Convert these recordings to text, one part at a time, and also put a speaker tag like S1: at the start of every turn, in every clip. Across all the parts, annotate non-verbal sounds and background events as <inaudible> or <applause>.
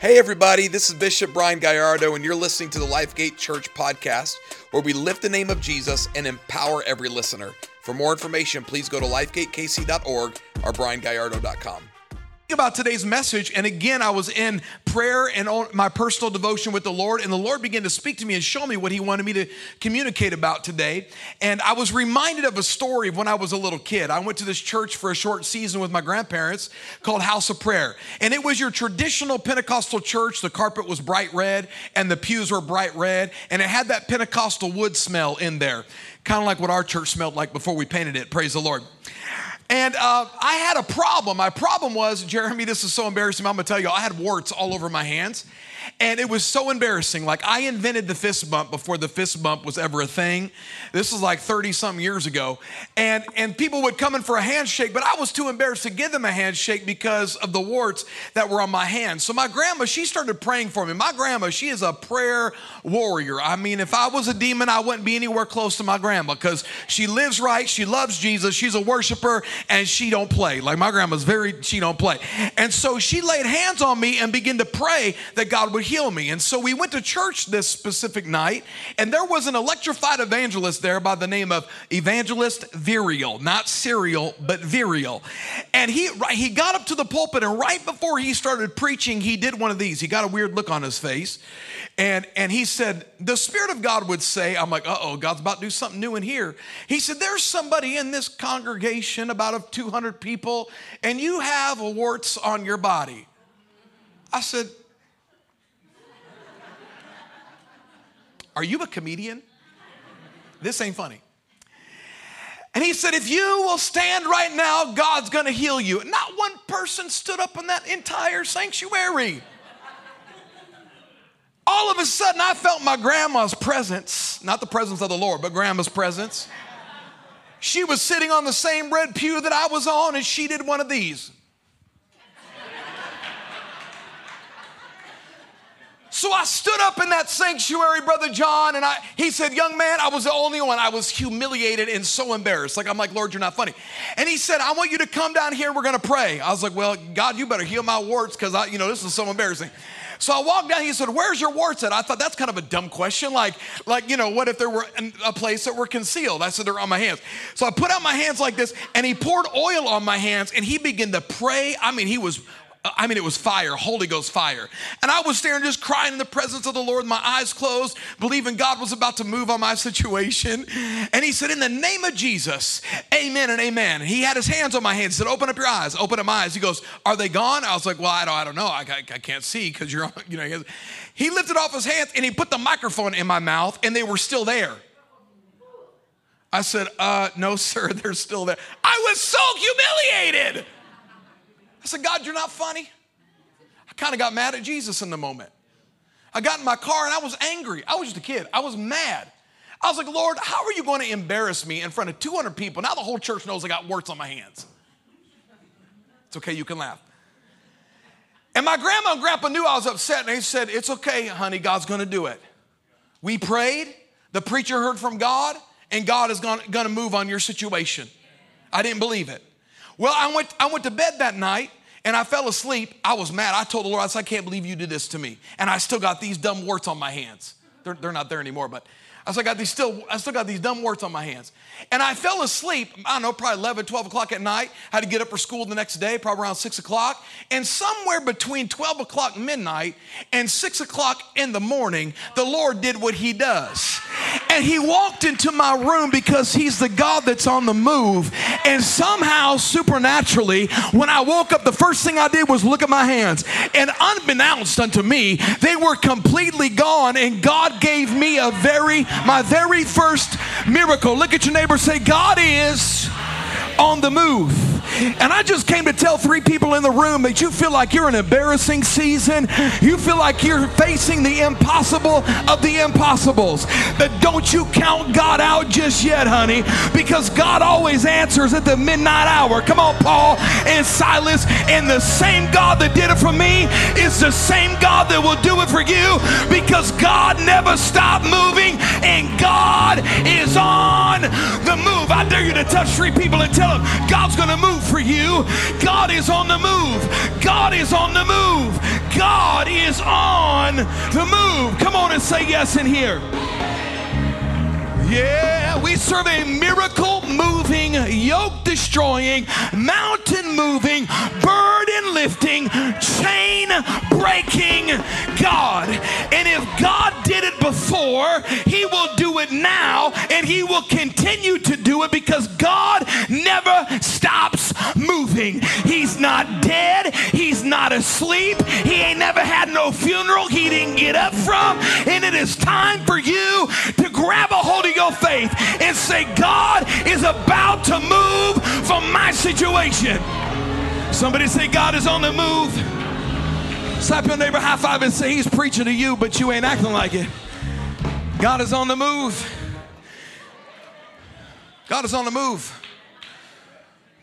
S1: Hey, everybody, this is Bishop Brian Gallardo, and you're listening to the Lifegate Church podcast, where we lift the name of Jesus and empower every listener. For more information, please go to lifegatekc.org or briangallardo.com
S2: about today's message and again i was in prayer and on my personal devotion with the lord and the lord began to speak to me and show me what he wanted me to communicate about today. And i was reminded of a story of when i was a little kid. I went to this church for a short season with my grandparents called house of prayer. And it was your traditional pentecostal church. The carpet was bright red and the pews were bright red and it had that pentecostal wood smell in there kind of like what our church smelled like before we painted it. Praise the lord and uh, I had a problem. My problem was, Jeremy, this is so embarrassing. I'm gonna tell you, I had warts all over my hands. And it was so embarrassing. Like, I invented the fist bump before the fist bump was ever a thing. This was like 30 something years ago. And, and people would come in for a handshake, but I was too embarrassed to give them a handshake because of the warts that were on my hands. So, my grandma, she started praying for me. My grandma, she is a prayer warrior. I mean, if I was a demon, I wouldn't be anywhere close to my grandma because she lives right, she loves Jesus, she's a worshiper, and she don't play. Like, my grandma's very, she don't play. And so, she laid hands on me and began to pray that God would heal me. And so we went to church this specific night, and there was an electrified evangelist there by the name of Evangelist Virial, not Cereal, but Virial. And he he got up to the pulpit, and right before he started preaching, he did one of these. He got a weird look on his face, and and he said, "The Spirit of God would say, I'm like, uh oh, God's about to do something new in here." He said, "There's somebody in this congregation, about of 200 people, and you have warts on your body." I said, Are you a comedian? This ain't funny. And he said, If you will stand right now, God's gonna heal you. Not one person stood up in that entire sanctuary. All of a sudden, I felt my grandma's presence, not the presence of the Lord, but grandma's presence. She was sitting on the same red pew that I was on, and she did one of these. So I stood up in that sanctuary, Brother John, and I, he said, Young man, I was the only one. I was humiliated and so embarrassed. Like, I'm like, Lord, you're not funny. And he said, I want you to come down here. We're going to pray. I was like, Well, God, you better heal my warts because I, you know, this is so embarrassing. So I walked down. He said, "Where's your warts at?" I thought that's kind of a dumb question. Like, like you know, what if there were a place that were concealed? I said they're on my hands. So I put out my hands like this, and he poured oil on my hands, and he began to pray. I mean, he was I mean, it was fire, Holy Ghost fire. And I was there just crying in the presence of the Lord, my eyes closed, believing God was about to move on my <laughs> situation. And he said, In the name of Jesus, amen and amen. He had his hands on my hands, he said, Open up your eyes, open up my eyes. He goes, Are they gone? I was like, Well, I don't, I don't know. I, I, I can't see because you're, on, <laughs> you know, he lifted off his hands and he put the microphone in my mouth and they were still there. I said, uh, no, <laughs> sir, they're still there. I was so humiliated. I said, God, you're not funny. I kind of got mad at Jesus in the moment. I got in my car and I was angry. I was just a kid. I was mad. I was like, Lord, how are you going to embarrass me in front of 200 people? Now the whole church knows I got warts on my hands. It's okay, you can laugh. And my grandma and grandpa knew I was upset and they said, It's okay, honey, God's going to do it. We prayed, the preacher heard from God, and God is going to move on your situation. I didn't believe it. Well, I went, I went to bed that night and I fell asleep. I was mad. I told the Lord, I said, I can't believe you did this to me. And I still got these dumb warts on my hands. They're, they're not there anymore, but I still got these still, I still got these dumb warts on my hands. And I fell asleep, I don't know, probably 11, 12 o'clock at night. Had to get up for school the next day, probably around 6 o'clock. And somewhere between 12 o'clock midnight and 6 o'clock in the morning, the Lord did what He does. And He walked into my room because He's the God that's on the move. And somehow, supernaturally, when I woke up, the first thing I did was look at my hands. And unbeknownst unto me, they were completely gone. And God gave me a very, my very first miracle. Look at your neighbor say, God is on the move. And I just came to tell three people in the room that you feel like you're an embarrassing season. You feel like you're facing the impossible of the impossibles. But don't you count God out just yet, honey, because God always answers at the midnight hour. Come on, Paul and Silas. And the same God that did it for me is the same God that will do it for you because God never stopped moving and God is on the move. I dare you to touch three people and tell them God's going to move for you. God is on the move. God is on the move. God is on the move. Come on and say yes in here. Yeah, we serve a miracle moving, yoke destroying, mountain moving, burden lifting, chain breaking God. And if God did it before, He will do it now, and He will continue to do it because God never stops moving. He's not dead, He's not asleep, He ain't never had no funeral He didn't get up from. And it is time for you to grab a hold of your faith and say, God is about to move from my situation. Somebody say, God is on the move. Slap your neighbor high five and say, He's preaching to you, but you ain't acting like it. God is on the move. God is on the move.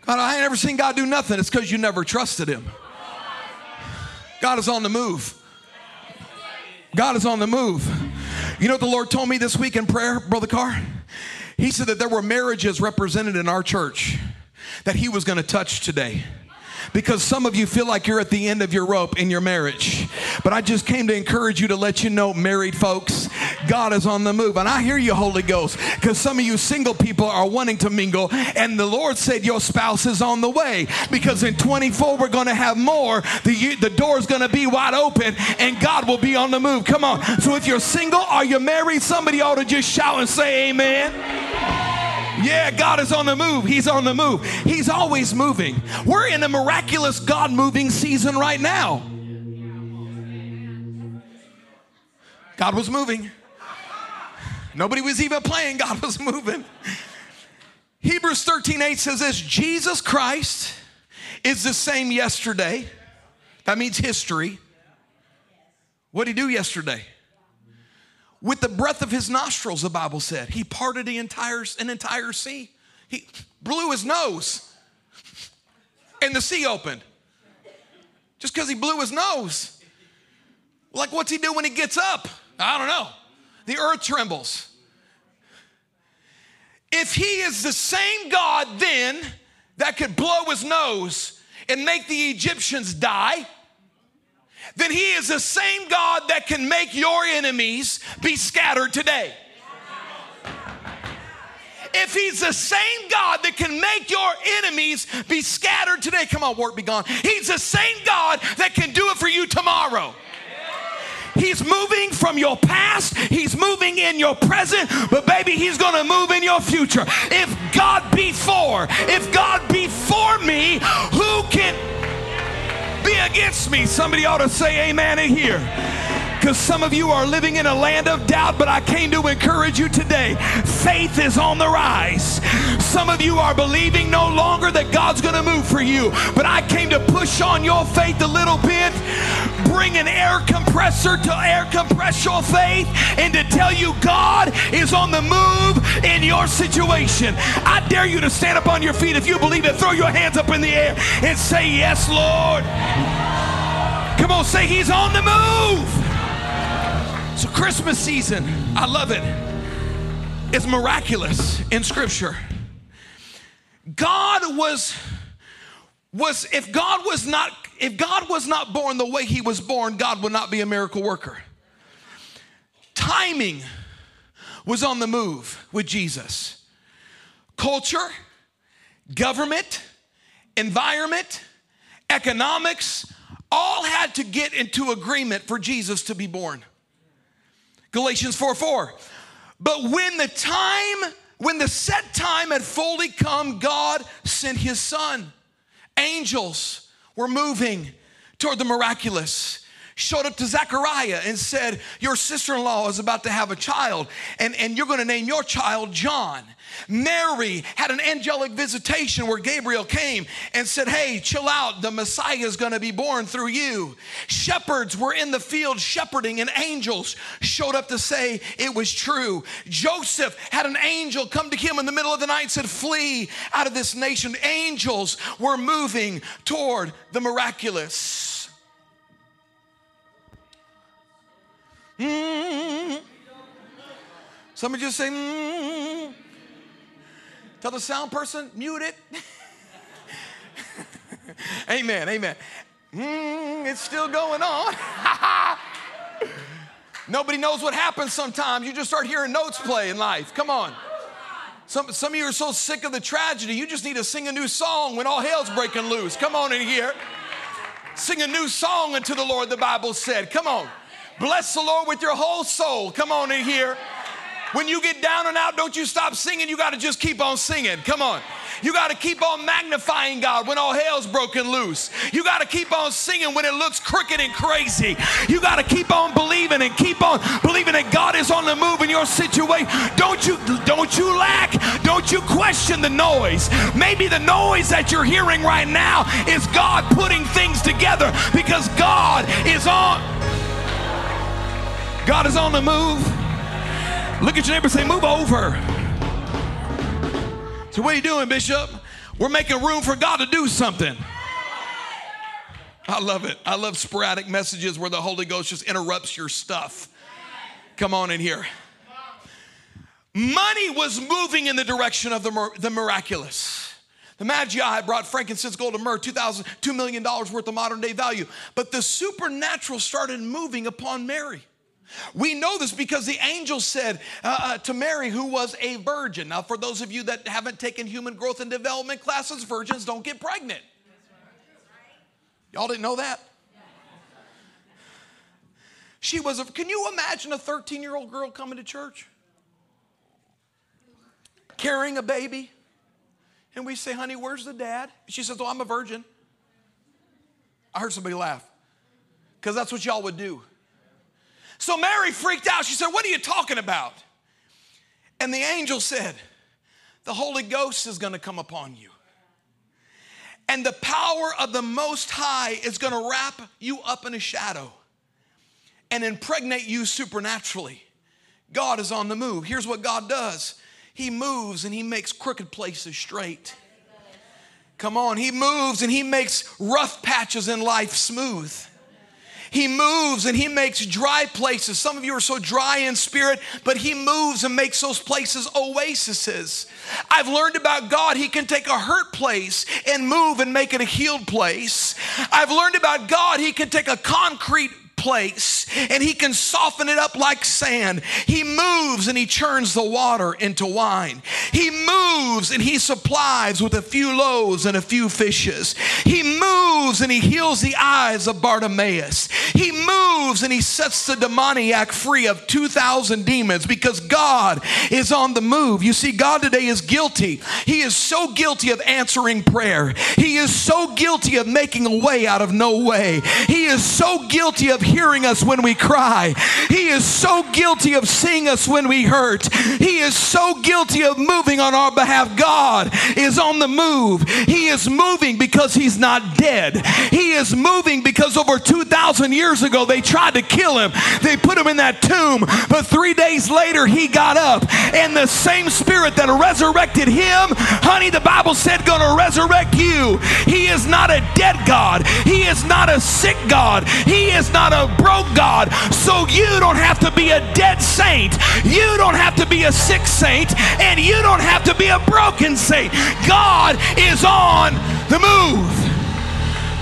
S2: God, I ain't never seen God do nothing. It's because you never trusted Him. God is on the move. God is on the move. You know what the Lord told me this week in prayer, Brother Carr? He said that there were marriages represented in our church that He was going to touch today because some of you feel like you're at the end of your rope in your marriage. But I just came to encourage you to let you know, married folks, God is on the move. And I hear you, Holy Ghost, because some of you single people are wanting to mingle, and the Lord said your spouse is on the way because in 24 we're going to have more. The, the door's going to be wide open, and God will be on the move. Come on. So if you're single or you're married, somebody ought to just shout and say, Amen. Yeah, God is on the move. He's on the move. He's always moving. We're in a miraculous God moving season right now. God was moving. Nobody was even playing, God was moving. Hebrews 13 8 says this Jesus Christ is the same yesterday. That means history. What did he do yesterday? With the breath of his nostrils, the Bible said. He parted the entire, an entire sea. He blew his nose and the sea opened. Just because he blew his nose. Like, what's he do when he gets up? I don't know. The earth trembles. If he is the same God then that could blow his nose and make the Egyptians die, then He is the same God that can make your enemies be scattered today. If He's the same God that can make your enemies be scattered today, come on, work be gone. He's the same God that can do it for you tomorrow. He's moving from your past, He's moving in your present, but baby, He's gonna move in your future. If God be for, if God be for me, who can be against me. Somebody ought to say amen in here because some of you are living in a land of doubt, but I came to encourage you today. Faith is on the rise. Some of you are believing no longer that God's going to move for you, but I came to push on your faith a little bit, bring an air compressor to air compress your faith, and to tell you God is on the move in your situation. I dare you to stand up on your feet if you believe it. Throw your hands up in the air and say, Yes, Lord. Come on, say He's on the move. So, Christmas season, I love it. It's miraculous in Scripture. God was was if God was not if God was not born the way he was born, God would not be a miracle worker. Timing was on the move with Jesus. Culture, government, environment, economics all had to get into agreement for Jesus to be born. Galatians 4 4. But when the time, when the set time had fully come, God sent his son. Angels were moving toward the miraculous showed up to Zechariah and said, Your sister in law is about to have a child, and, and you're going to name your child John. Mary had an angelic visitation where Gabriel came and said, Hey, chill out, the Messiah is going to be born through you. Shepherds were in the field shepherding, and angels showed up to say it was true. Joseph had an angel come to him in the middle of the night said, Flee out of this nation. Angels were moving toward the miraculous. Mm. Somebody just say, mm. Tell the sound person, mute it. <laughs> amen, amen. Mm, it's still going on. <laughs> Nobody knows what happens sometimes. You just start hearing notes play in life. Come on. Some, some of you are so sick of the tragedy, you just need to sing a new song when all hell's breaking loose. Come on in here. Sing a new song unto the Lord, the Bible said. Come on. Bless the Lord with your whole soul. Come on in here. When you get down and out, don't you stop singing. You got to just keep on singing. Come on. You got to keep on magnifying God when all hell's broken loose. You got to keep on singing when it looks crooked and crazy. You got to keep on believing and keep on believing that God is on the move in your situation. Don't you don't you lack. Don't you question the noise. Maybe the noise that you're hearing right now is God putting things together because God is on God is on the move. Look at your neighbor say, move over. So, what are you doing, Bishop? We're making room for God to do something. I love it. I love sporadic messages where the Holy Ghost just interrupts your stuff. Come on in here. Money was moving in the direction of the, the miraculous. The Magi brought frankincense, gold, and myrrh, $2, $2 million worth of modern day value. But the supernatural started moving upon Mary. We know this because the angel said uh, uh, to Mary, who was a virgin. Now, for those of you that haven't taken human growth and development classes, virgins don't get pregnant. Y'all didn't know that? She was a, can you imagine a 13 year old girl coming to church? Carrying a baby. And we say, honey, where's the dad? She says, oh, I'm a virgin. I heard somebody laugh because that's what y'all would do. So Mary freaked out. She said, What are you talking about? And the angel said, The Holy Ghost is going to come upon you. And the power of the Most High is going to wrap you up in a shadow and impregnate you supernaturally. God is on the move. Here's what God does He moves and He makes crooked places straight. Come on, He moves and He makes rough patches in life smooth. He moves and He makes dry places. Some of you are so dry in spirit, but He moves and makes those places oases. I've learned about God, He can take a hurt place and move and make it a healed place. I've learned about God, He can take a concrete place and he can soften it up like sand. He moves and he churns the water into wine. He moves and he supplies with a few loaves and a few fishes. He moves and he heals the eyes of Bartimaeus. He moves and he sets the demoniac free of 2,000 demons because God is on the move. You see, God today is guilty. He is so guilty of answering prayer. He is so guilty of making a way out of no way. He is so guilty of hearing us when we cry. He is so guilty of seeing us when we hurt. He is so guilty of moving on our behalf. God is on the move. He is moving because he's not dead. He is moving because over 2,000 years ago they tried to kill him. They put him in that tomb, but three days later he got up. And the same spirit that resurrected him, honey, the Bible said, gonna resurrect you. He is not a dead God. He is not a sick God. He is not a broke God. So you don't have to be a dead saint. You don't have to be a sick saint. And you don't have to be a broken saint. God is on the move.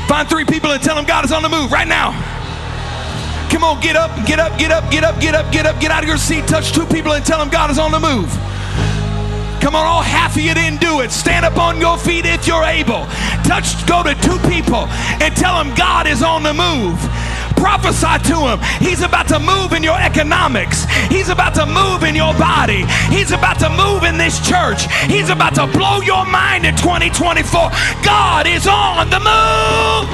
S2: Find three people and tell them God is on the move right now. Come on, get up, get up, get up, get up, get up, get up, get out of your seat, touch two people and tell them God is on the move. Come on, all half of you didn't do it. Stand up on your feet if you're able. Touch, go to two people and tell them God is on the move prophesy to him. He's about to move in your economics. He's about to move in your body. He's about to move in this church. He's about to blow your mind in 2024. God is on the move.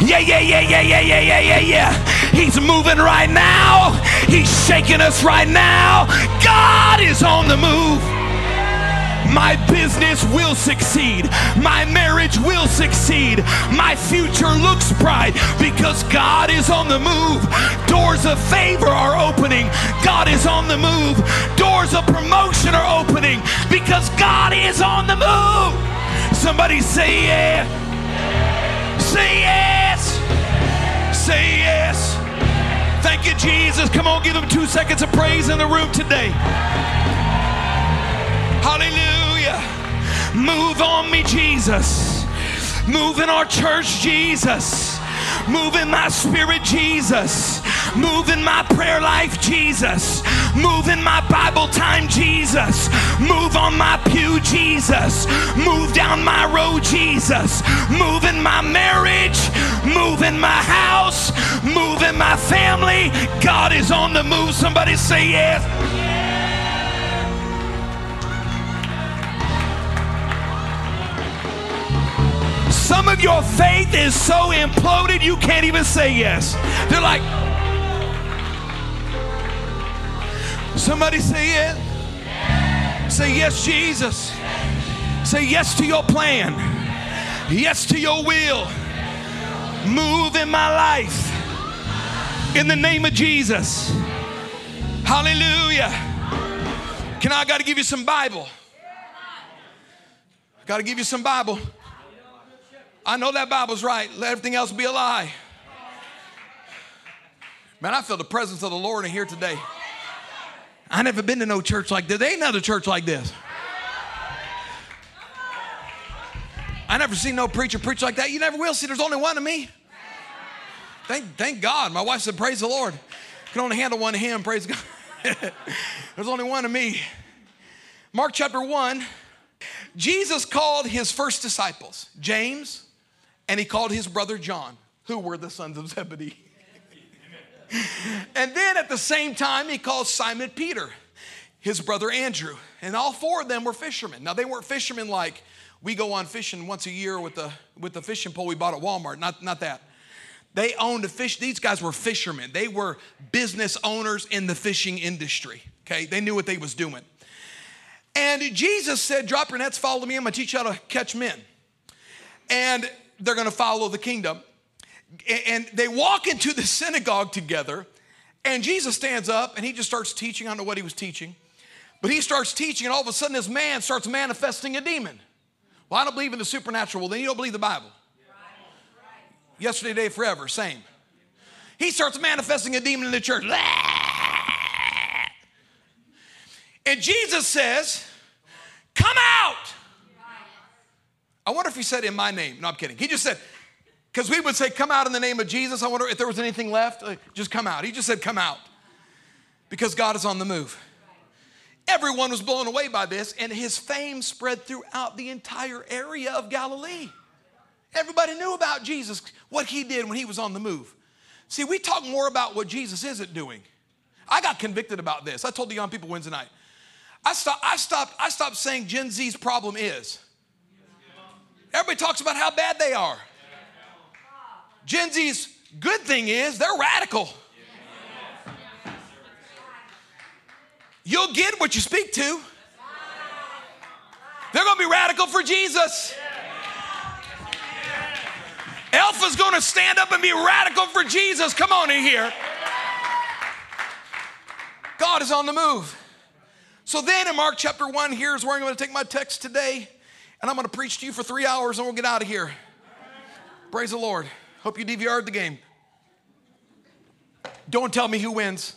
S2: Yeah, yeah, yeah, yeah, yeah, yeah, yeah, yeah, yeah. He's moving right now. He's shaking us right now. God is on the move. My business will succeed. My marriage will succeed. My future looks bright because God is on the move. Doors of favor are opening. God is on the move. Doors of promotion are opening because God is on the move. Somebody say yeah. Say yes. Say yes. Thank you, Jesus. Come on, give them two seconds of praise in the room today. Hallelujah. Move on me, Jesus. Move in our church, Jesus. Move in my spirit, Jesus. Move in my prayer life, Jesus. Move in my Bible time, Jesus. Move on my pew, Jesus. Move down my road, Jesus. Move in my marriage. Move in my house. Move in my family. God is on the move. Somebody say yes. Some of your faith is so imploded you can't even say yes. They're like, somebody say yes. Say yes, Jesus. Say yes to your plan. Yes to your will. Move in my life. In the name of Jesus. Hallelujah. Can I, I got to give you some Bible? Got to give you some Bible. I know that Bible's right. Let everything else be a lie. Man, I feel the presence of the Lord in here today. I never been to no church like this. There ain't another church like this. I never seen no preacher preach like that. You never will see. There's only one of me. Thank, thank God. My wife said, Praise the Lord. Can only handle one hymn. Praise God. <laughs> There's only one of me. Mark chapter 1. Jesus called his first disciples, James, and he called his brother John, who were the sons of Zebedee. and then at the same time, he called Simon Peter, his brother Andrew. And all four of them were fishermen. Now, they weren't fishermen like we go on fishing once a year with the, with the fishing pole we bought at Walmart. Not, not that. They owned a fish. These guys were fishermen. They were business owners in the fishing industry. Okay, they knew what they was doing. And Jesus said, "Drop your nets, follow me. I'm gonna teach you how to catch men." And they're gonna follow the kingdom. And they walk into the synagogue together. And Jesus stands up and he just starts teaching. I don't know what he was teaching, but he starts teaching, and all of a sudden, this man starts manifesting a demon. Well, I don't believe in the supernatural. Well, then you don't believe the Bible. Yesterday, today, forever, same. He starts manifesting a demon in the church. And Jesus says, Come out. I wonder if he said in my name. No, I'm kidding. He just said, because we would say, Come out in the name of Jesus. I wonder if there was anything left. Just come out. He just said, Come out. Because God is on the move. Everyone was blown away by this, and his fame spread throughout the entire area of Galilee. Everybody knew about Jesus, what he did when he was on the move. See, we talk more about what Jesus isn't doing. I got convicted about this. I told the young people Wednesday night. I stopped, I stopped, I stopped saying Gen Z's problem is. Everybody talks about how bad they are. Gen Z's good thing is they're radical. You'll get what you speak to. They're going to be radical for Jesus. Alpha's going to stand up and be radical for Jesus. Come on in here. God is on the move. So then in Mark chapter 1, here's where I'm going to take my text today. And I'm going to preach to you for three hours and we'll get out of here. Praise the Lord. Hope you DVR'd the game. Don't tell me who wins.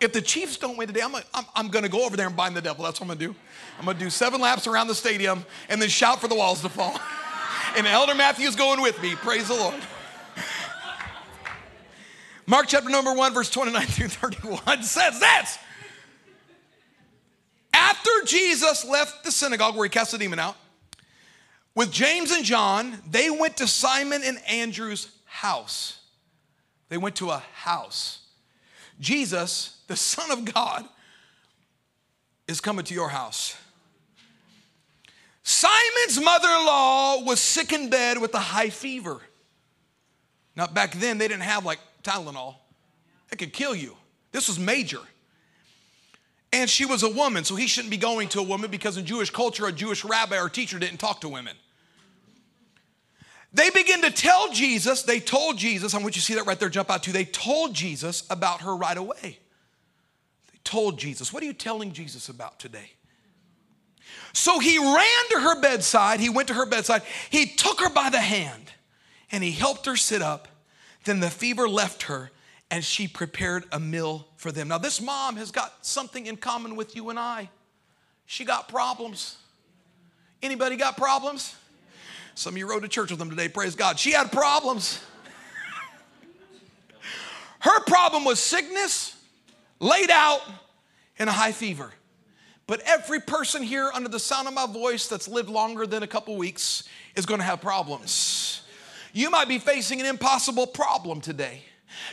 S2: If the Chiefs don't win today, I'm, I'm, I'm going to go over there and bind the devil. That's what I'm going to do. I'm going to do seven laps around the stadium and then shout for the walls to fall. <laughs> and Elder Matthew's going with me. Praise the Lord. Mark chapter number 1, verse 29 through 31 <laughs> says this. After Jesus left the synagogue where he cast the demon out, with James and John, they went to Simon and Andrew's house. They went to a house. Jesus, the Son of God, is coming to your house. Simon's mother in law was sick in bed with a high fever. Now, back then, they didn't have like Tylenol, it could kill you. This was major. And she was a woman, so he shouldn't be going to a woman because in Jewish culture, a Jewish rabbi or teacher didn't talk to women. They begin to tell Jesus, they told Jesus, I want you to see that right there, jump out to. They told Jesus about her right away. They told Jesus. What are you telling Jesus about today? So he ran to her bedside. He went to her bedside. He took her by the hand and he helped her sit up. Then the fever left her and she prepared a meal for them. Now, this mom has got something in common with you and I. She got problems. Anybody got problems? Some of you rode to church with them today, praise God. She had problems. <laughs> Her problem was sickness, laid out, and a high fever. But every person here under the sound of my voice that's lived longer than a couple weeks is gonna have problems. You might be facing an impossible problem today.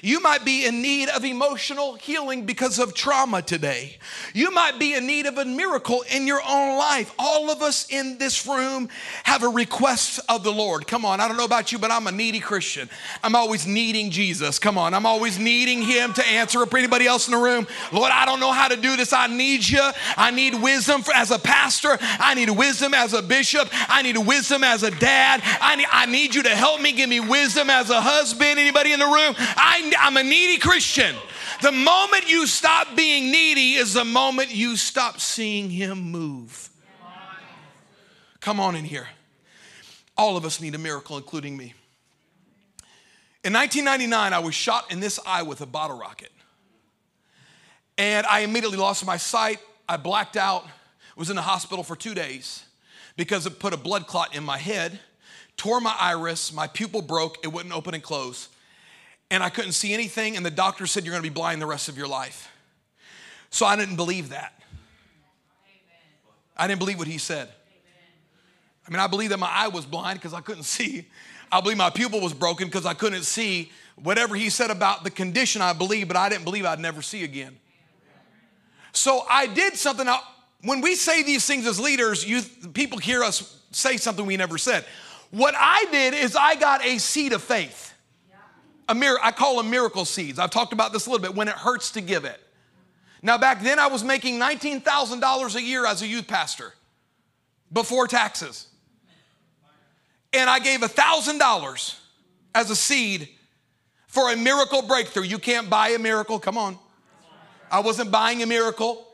S2: You might be in need of emotional healing because of trauma today. You might be in need of a miracle in your own life. All of us in this room have a request of the Lord. Come on, I don't know about you, but I'm a needy Christian. I'm always needing Jesus. Come on, I'm always needing Him to answer. Anybody else in the room, Lord, I don't know how to do this. I need you. I need wisdom for, as a pastor. I need wisdom as a bishop. I need wisdom as a dad. I need, I need you to help me. Give me wisdom as a husband. Anybody in the room? I, I'm a needy Christian. The moment you stop being needy is the moment you stop seeing Him move. Come on in here. All of us need a miracle, including me. In 1999, I was shot in this eye with a bottle rocket. And I immediately lost my sight. I blacked out, was in the hospital for two days because it put a blood clot in my head, tore my iris, my pupil broke, it wouldn't open and close and I couldn't see anything, and the doctor said, You're gonna be blind the rest of your life. So I didn't believe that. I didn't believe what he said. I mean, I believe that my eye was blind because I couldn't <laughs> see. I believe my pupil was broken because I couldn't see. Whatever he said about the condition, I believe, but I didn't believe I'd never see again. So I did something. When we say these things as leaders, you, people hear us say something we never said. What I did is I got a seed of faith a mir- I call them miracle seeds. I've talked about this a little bit when it hurts to give it. Now, back then, I was making $19,000 a year as a youth pastor before taxes. And I gave $1,000 as a seed for a miracle breakthrough. You can't buy a miracle, come on. I wasn't buying a miracle,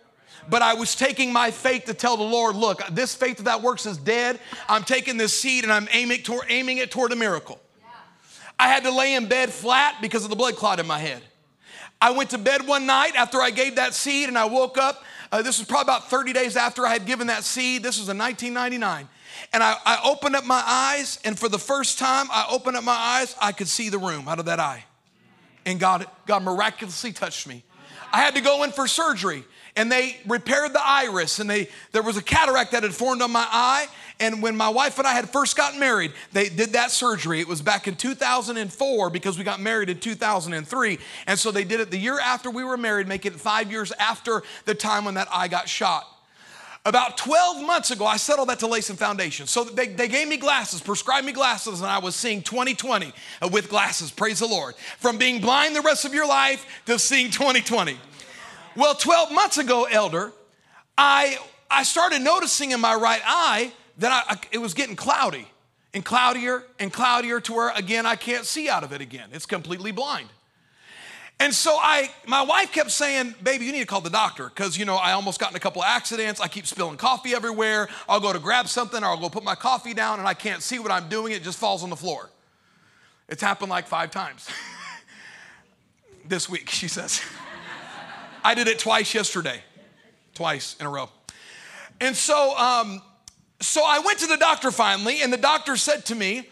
S2: but I was taking my faith to tell the Lord, look, this faith that works is dead. I'm taking this seed and I'm aiming, toward, aiming it toward a miracle. I had to lay in bed flat because of the blood clot in my head. I went to bed one night after I gave that seed and I woke up. Uh, this was probably about 30 days after I had given that seed. This was in 1999. And I, I opened up my eyes, and for the first time I opened up my eyes, I could see the room out of that eye. And God, God miraculously touched me. I had to go in for surgery and they repaired the iris and they there was a cataract that had formed on my eye and when my wife and I had first gotten married they did that surgery it was back in 2004 because we got married in 2003 and so they did it the year after we were married making it 5 years after the time when that eye got shot about 12 months ago, I settled that to Layson Foundation. So they, they gave me glasses, prescribed me glasses, and I was seeing 2020 uh, with glasses. Praise the Lord. From being blind the rest of your life to seeing 2020. Well, 12 months ago, elder, I, I started noticing in my right eye that I, I, it was getting cloudy and cloudier and cloudier to where, again, I can't see out of it again. It's completely blind. And so I, my wife kept saying, baby, you need to call the doctor because, you know, I almost got in a couple accidents. I keep spilling coffee everywhere. I'll go to grab something or I'll go put my coffee down and I can't see what I'm doing. It just falls on the floor. It's happened like five times <laughs> this week, she says. <laughs> I did it twice yesterday, twice in a row. And so, um, so I went to the doctor finally, and the doctor said to me,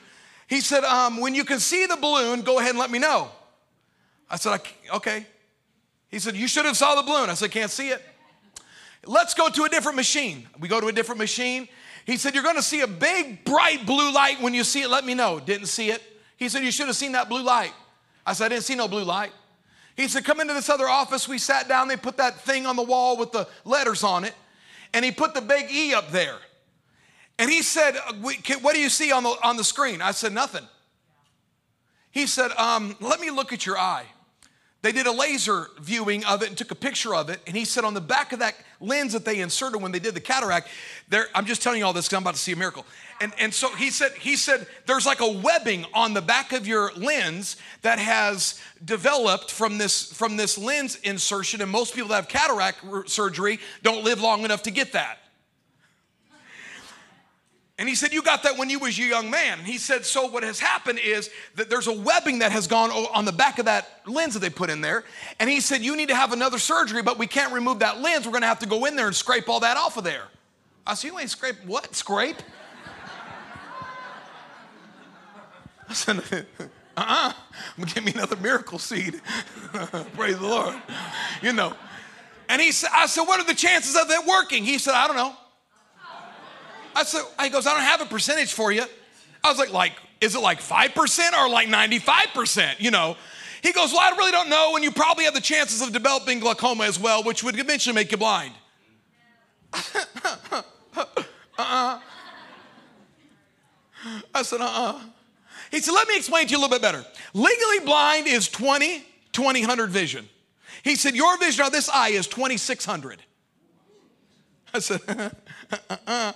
S2: he said, um, when you can see the balloon, go ahead and let me know. I said, okay. He said, you should have saw the balloon. I said, can't see it. Let's go to a different machine. We go to a different machine. He said, you're going to see a big, bright blue light. When you see it, let me know. Didn't see it. He said, you should have seen that blue light. I said, I didn't see no blue light. He said, Come into this other office. We sat down. They put that thing on the wall with the letters on it. And he put the big E up there. And he said, What do you see on the, on the screen? I said, Nothing. He said, um, Let me look at your eye. They did a laser viewing of it and took a picture of it. And he said, On the back of that lens that they inserted when they did the cataract, there, I'm just telling you all this because I'm about to see a miracle. And, and so he said, he said, there's like a webbing on the back of your lens that has developed from this, from this lens insertion. And most people that have cataract surgery don't live long enough to get that. And he said, You got that when you was a young man. He said, So what has happened is that there's a webbing that has gone on the back of that lens that they put in there. And he said, You need to have another surgery, but we can't remove that lens. We're gonna have to go in there and scrape all that off of there. I said, You ain't scrape what? Scrape? <laughs> I said, <laughs> uh-uh, give me another miracle seed. <laughs> Praise the Lord. You know. And he said, I said, what are the chances of it working? He said, I don't know. I said, he goes, I don't have a percentage for you. I was like, like, is it like 5% or like 95%? You know. He goes, Well, I really don't know, and you probably have the chances of developing glaucoma as well, which would eventually make you blind. <laughs> uh-uh. I said, uh-uh. He said, let me explain to you a little bit better. Legally blind is 20, 2000 vision. He said, your vision of this eye is 2600. I said, <laughs> uh-uh.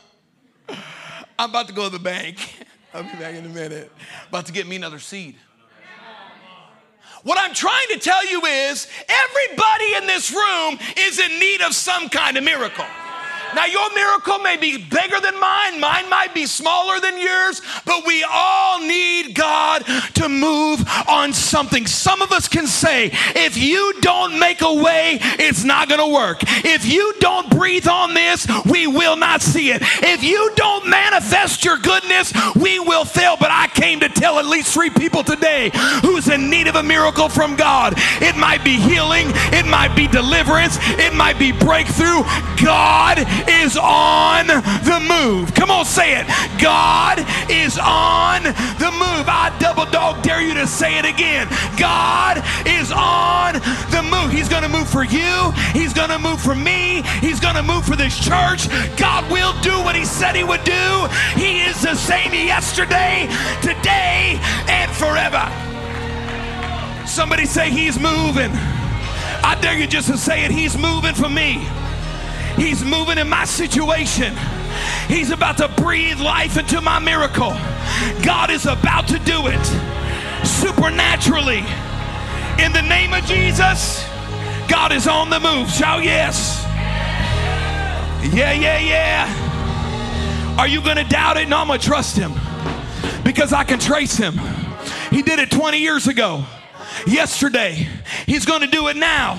S2: <laughs> I'm about to go to the bank. <laughs> I'll be back in a minute. About to get me another seed. What I'm trying to tell you is everybody in this room is in need of some kind of miracle. Now, your miracle may be bigger than mine, mine might be smaller than yours, but we all need God to move on something. Some of us can say, if you don't make a way, it's not going to work. If you don't breathe on this, we will not see it. If you don't manifest your goodness, we will fail. But I came to tell at least three people today who's in need of a miracle from God. It might be healing, it might be deliverance, it might be breakthrough. God is on the move. Come on, say it. God is on the move. I double dog dare you to say it again. God is on the move. He's going to move for you. He's going to move for me. He's going to move for this church. God will do what he said he would do. He is the same yesterday, today, and forever. Somebody say he's moving. I dare you just to say it. He's moving for me. He's moving in my situation. He's about to breathe life into my miracle. God is about to do it supernaturally. In the name of Jesus, God is on the move. Shout yes. Yeah, yeah, yeah. Are you going to doubt it? No, I'm going to trust him because I can trace him. He did it 20 years ago yesterday. He's going to do it now.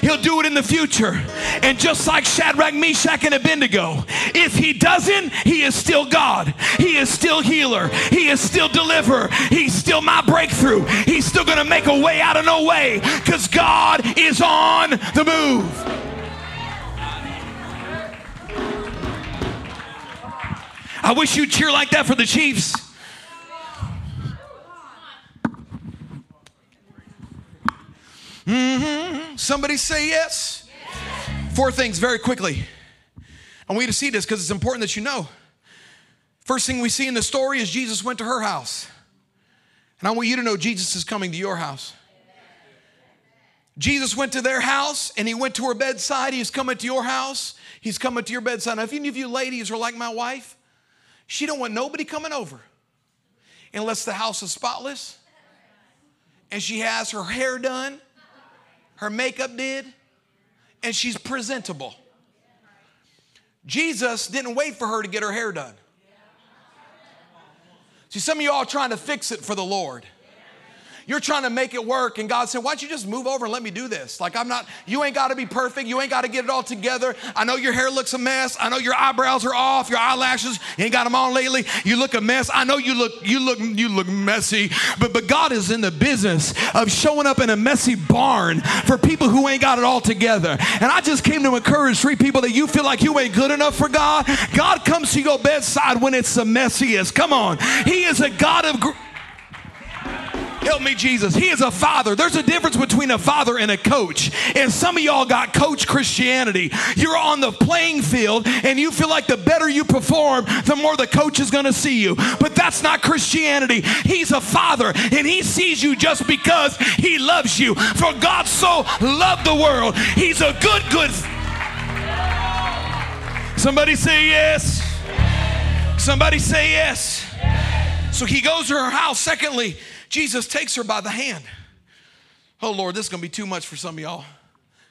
S2: He'll do it in the future. And just like Shadrach, Meshach, and Abednego, if he doesn't, he is still God. He is still healer. He is still deliverer. He's still my breakthrough. He's still going to make a way out of no way because God is on the move. I wish you'd cheer like that for the Chiefs. Mm-hmm. Somebody say yes. yes. Four things very quickly. I want you to see this because it's important that you know. First thing we see in the story is Jesus went to her house. And I want you to know Jesus is coming to your house. Jesus went to their house and he went to her bedside. He's coming to your house. He's coming to your bedside. Now, if any of you ladies are like my wife, she don't want nobody coming over unless the house is spotless and she has her hair done her makeup did, and she's presentable. Jesus didn't wait for her to get her hair done. See, some of y'all trying to fix it for the Lord. You're trying to make it work, and God said, Why don't you just move over and let me do this? Like, I'm not, you ain't got to be perfect. You ain't got to get it all together. I know your hair looks a mess. I know your eyebrows are off, your eyelashes, ain't got them on lately. You look a mess. I know you look, you look, you look messy, but, but God is in the business of showing up in a messy barn for people who ain't got it all together. And I just came to encourage three people that you feel like you ain't good enough for God. God comes to your bedside when it's the messiest. Come on. He is a God of. Gr- Help me, Jesus. He is a father. There's a difference between a father and a coach. And some of y'all got coach Christianity. You're on the playing field and you feel like the better you perform, the more the coach is going to see you. But that's not Christianity. He's a father and he sees you just because he loves you. For God so loved the world. He's a good, good. Somebody say yes. Somebody say yes. So he goes to her house. Secondly, Jesus takes her by the hand. Oh, Lord, this is going to be too much for some of y'all.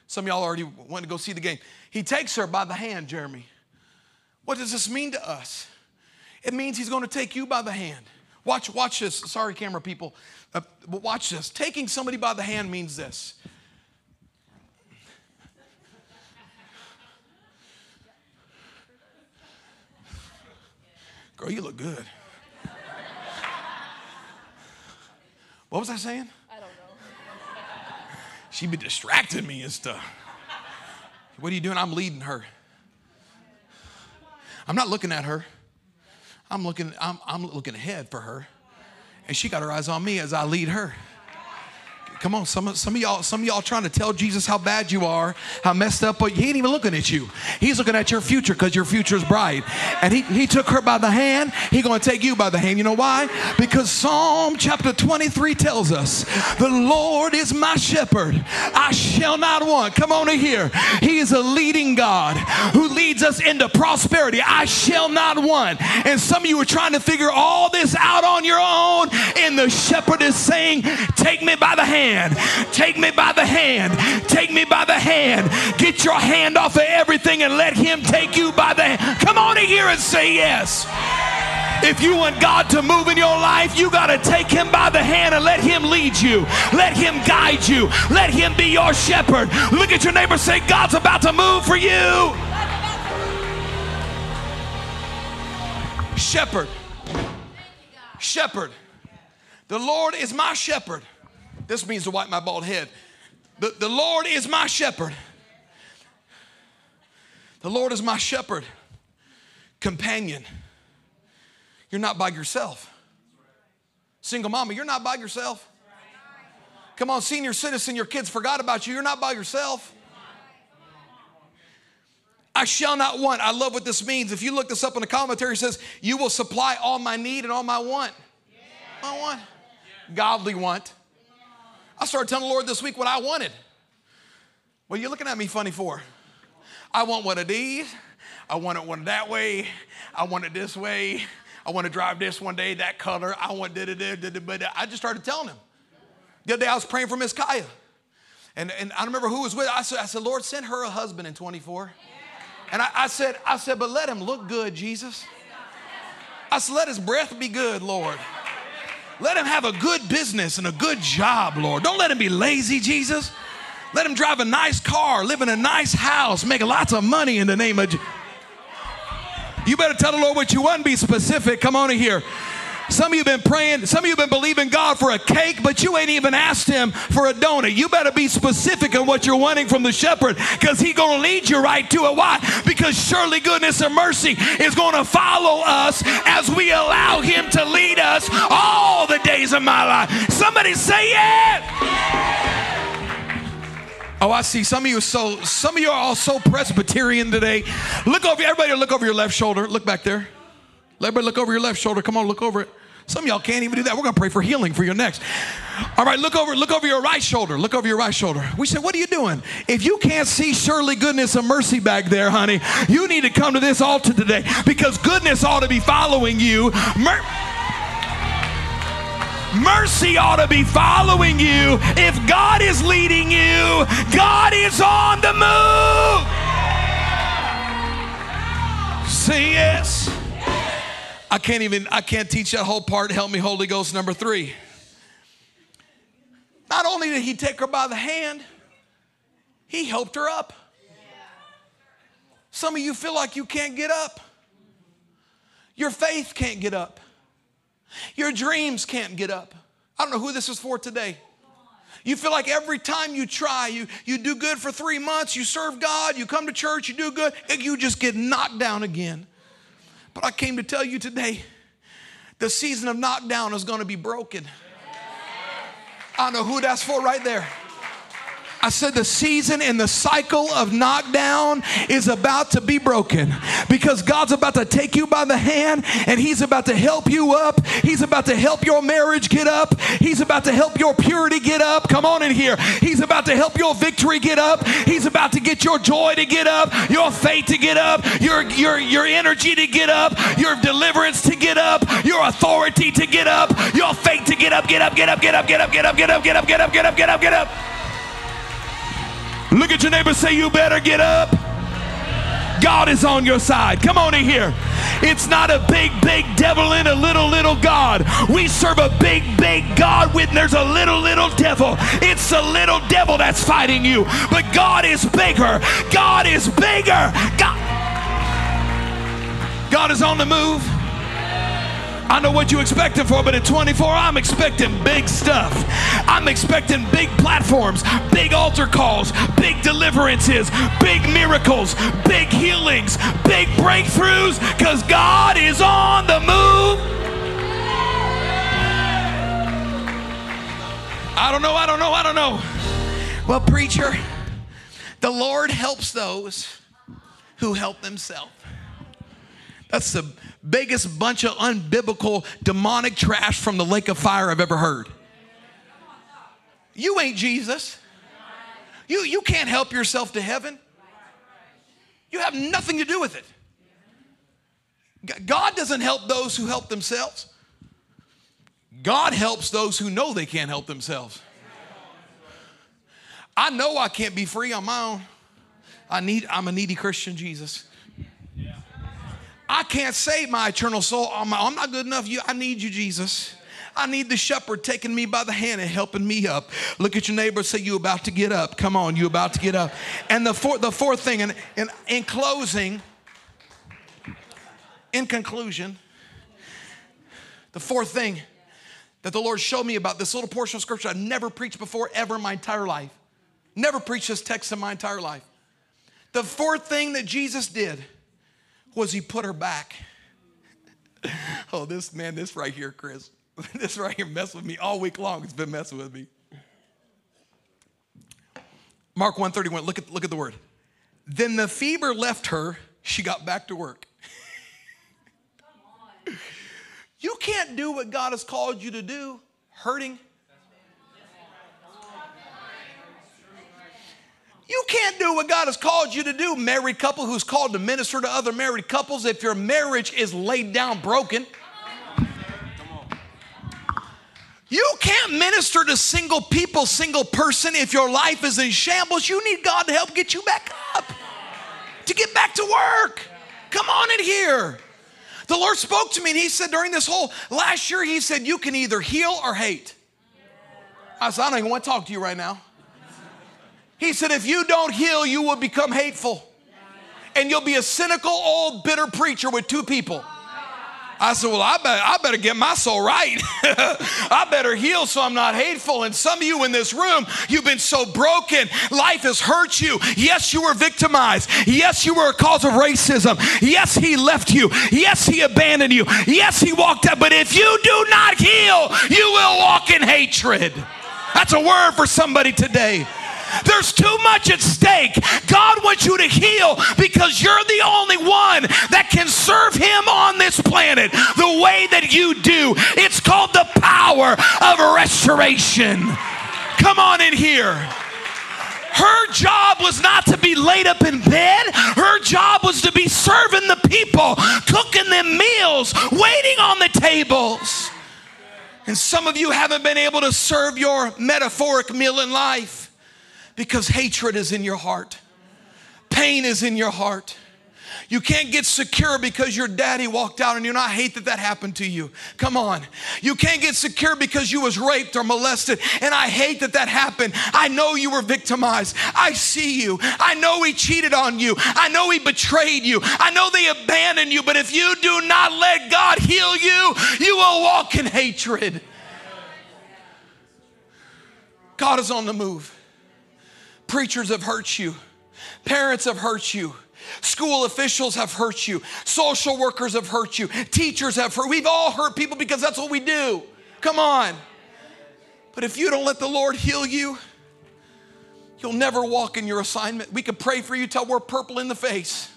S2: Some of y'all already want to go see the game. He takes her by the hand, Jeremy. What does this mean to us? It means he's going to take you by the hand. Watch, watch this. Sorry, camera people. Uh, watch this. Taking somebody by the hand means this. Girl, you look good. What was I saying?
S3: I don't know. <laughs>
S2: She be distracting me and stuff. What are you doing? I'm leading her. I'm not looking at her. I'm looking, I'm, I'm looking ahead for her. And she got her eyes on me as I lead her. Come on, some some of y'all, some of y'all trying to tell Jesus how bad you are, how messed up, but he ain't even looking at you. He's looking at your future because your future is bright. And he, he took her by the hand. He gonna take you by the hand. You know why? Because Psalm chapter 23 tells us, the Lord is my shepherd. I shall not want. Come on in here. He is a leading God who leads us into prosperity. I shall not want. And some of you are trying to figure all this out on your own. And the shepherd is saying, take me by the hand hand. Take me by the hand. Take me by the hand. Get your hand off of everything and let Him take you by the hand. Come on in here and say yes. If you want God to move in your life, you got to take Him by the hand and let Him lead you. Let Him guide you. Let Him be your shepherd. Look at your neighbor say, God's about to move for you. Shepherd. Shepherd. The Lord is my shepherd. This means to wipe my bald head. The, the Lord is my shepherd. The Lord is my shepherd, companion. You're not by yourself. Single mama, you're not by yourself. Come on, senior citizen, your kids forgot about you. You're not by yourself. I shall not want. I love what this means. If you look this up in the commentary, it says, You will supply all my need and all my want. My want. Godly want. I started telling the Lord this week what I wanted. What are you looking at me funny for? I want one of these. I want it one that way. I want it this way. I want to drive this one day, that color. I want da da da da da. I just started telling him. The other day I was praying for Miss Kaya. And, and I remember who was with I said, I said, Lord, send her a husband in 24. And I, I said, I said, but let him look good, Jesus. I said, let his breath be good, Lord. Let him have a good business and a good job, Lord. Don't let him be lazy, Jesus. Let him drive a nice car, live in a nice house, make lots of money in the name of. You better tell the Lord what you want and be specific. Come on in here. Some of you have been praying, some of you have been believing God for a cake, but you ain't even asked him for a donut. You better be specific in what you're wanting from the shepherd because he's going to lead you right to it. Why? Because surely goodness and mercy is going to follow us as we allow him to lead us all the days of my life. Somebody say it. Oh, I see. Some of you are so some of you are all so Presbyterian today. Look over everybody look over your left shoulder. Look back there. Everybody look over your left shoulder. Come on, look over it. Some of y'all can't even do that. We're gonna pray for healing for your next. All right, look over, look over your right shoulder. Look over your right shoulder. We said, what are you doing? If you can't see surely goodness and mercy back there, honey, you need to come to this altar today because goodness ought to be following you. Mer- Mercy ought to be following you. If God is leading you, God is on the move. Say yes. I can't even, I can't teach that whole part. Help me, Holy Ghost, number three. Not only did he take her by the hand, he helped her up. Some of you feel like you can't get up. Your faith can't get up. Your dreams can't get up. I don't know who this is for today. You feel like every time you try, you, you do good for three months, you serve God, you come to church, you do good, and you just get knocked down again. But I came to tell you today the season of knockdown is going to be broken. I know who that's for right there. I said the season and the cycle of knockdown is about to be broken because God's about to take you by the hand and He's about to help you up. He's about to help your marriage get up. He's about to help your purity get up. Come on in here. He's about to help your victory get up. He's about to get your joy to get up, your faith to get up, your, your, your energy to get up, your deliverance to get up, your authority to get up, your faith to get up, get up, get up, get up, get up, get up, get up, get up, get up, get up, get up, get up. Look at your neighbor, say, You better get up. God is on your side. Come on in here. It's not a big, big devil and a little, little God. We serve a big, big God with there's a little, little devil. It's the little devil that's fighting you. But God is bigger. God is bigger. God, God is on the move. I know what you're expecting for, but in 24, I'm expecting big stuff. I'm expecting big platforms, big altar calls, big deliverances, big miracles, big healings, big breakthroughs, because God is on the move. I don't know, I don't know, I don't know. Well, preacher, the Lord helps those who help themselves. That's the biggest bunch of unbiblical, demonic trash from the lake of fire I've ever heard. You ain't Jesus. You, you can't help yourself to heaven. You have nothing to do with it. God doesn't help those who help themselves. God helps those who know they can't help themselves. I know I can't be free on my own. I need, I'm a needy Christian, Jesus. I can't save my eternal soul I'm not good enough. You, I need you, Jesus. I need the shepherd taking me by the hand and helping me up. Look at your neighbor and say, You about to get up. Come on, you about to get up. And the fourth, the fourth thing, and in, in closing, in conclusion, the fourth thing that the Lord showed me about this little portion of scripture I've never preached before ever in my entire life. Never preached this text in my entire life. The fourth thing that Jesus did was he put her back. <laughs> oh, this man, this right here, Chris. <laughs> this right here messed with me all week long. It's been messing with me. Mark 131, look at, look at the word. Then the fever left her, she got back to work. <laughs> you can't do what God has called you to do hurting. Can't do what God has called you to do, married couple who's called to minister to other married couples, if your marriage is laid down broken. You can't minister to single people, single person, if your life is in shambles. You need God to help get you back up, to get back to work. Come on in here. The Lord spoke to me and He said during this whole last year, He said, You can either heal or hate. I said, I don't even want to talk to you right now. He said, if you don't heal, you will become hateful. And you'll be a cynical, old, bitter preacher with two people. I said, Well, I better, I better get my soul right. <laughs> I better heal so I'm not hateful. And some of you in this room, you've been so broken. Life has hurt you. Yes, you were victimized. Yes, you were a cause of racism. Yes, he left you. Yes, he abandoned you. Yes, he walked out. But if you do not heal, you will walk in hatred. That's a word for somebody today. There's too much at stake. God wants you to heal because you're the only one that can serve Him on this planet the way that you do. It's called the power of restoration. Come on in here. Her job was not to be laid up in bed. Her job was to be serving the people, cooking them meals, waiting on the tables. And some of you haven't been able to serve your metaphoric meal in life because hatred is in your heart, pain is in your heart. You can't get secure because your daddy walked out and you not hate that that happened to you. Come on. You can't get secure because you was raped or molested and I hate that that happened. I know you were victimized. I see you. I know he cheated on you. I know he betrayed you. I know they abandoned you, but if you do not let God heal you, you will walk in hatred. God is on the move. Preachers have hurt you. Parents have hurt you. School officials have hurt you. Social workers have hurt you. Teachers have hurt. We've all hurt people because that's what we do. Come on. But if you don't let the Lord heal you, you'll never walk in your assignment. We could pray for you till we're purple in the face.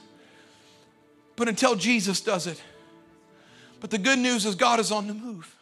S2: But until Jesus does it. But the good news is God is on the move.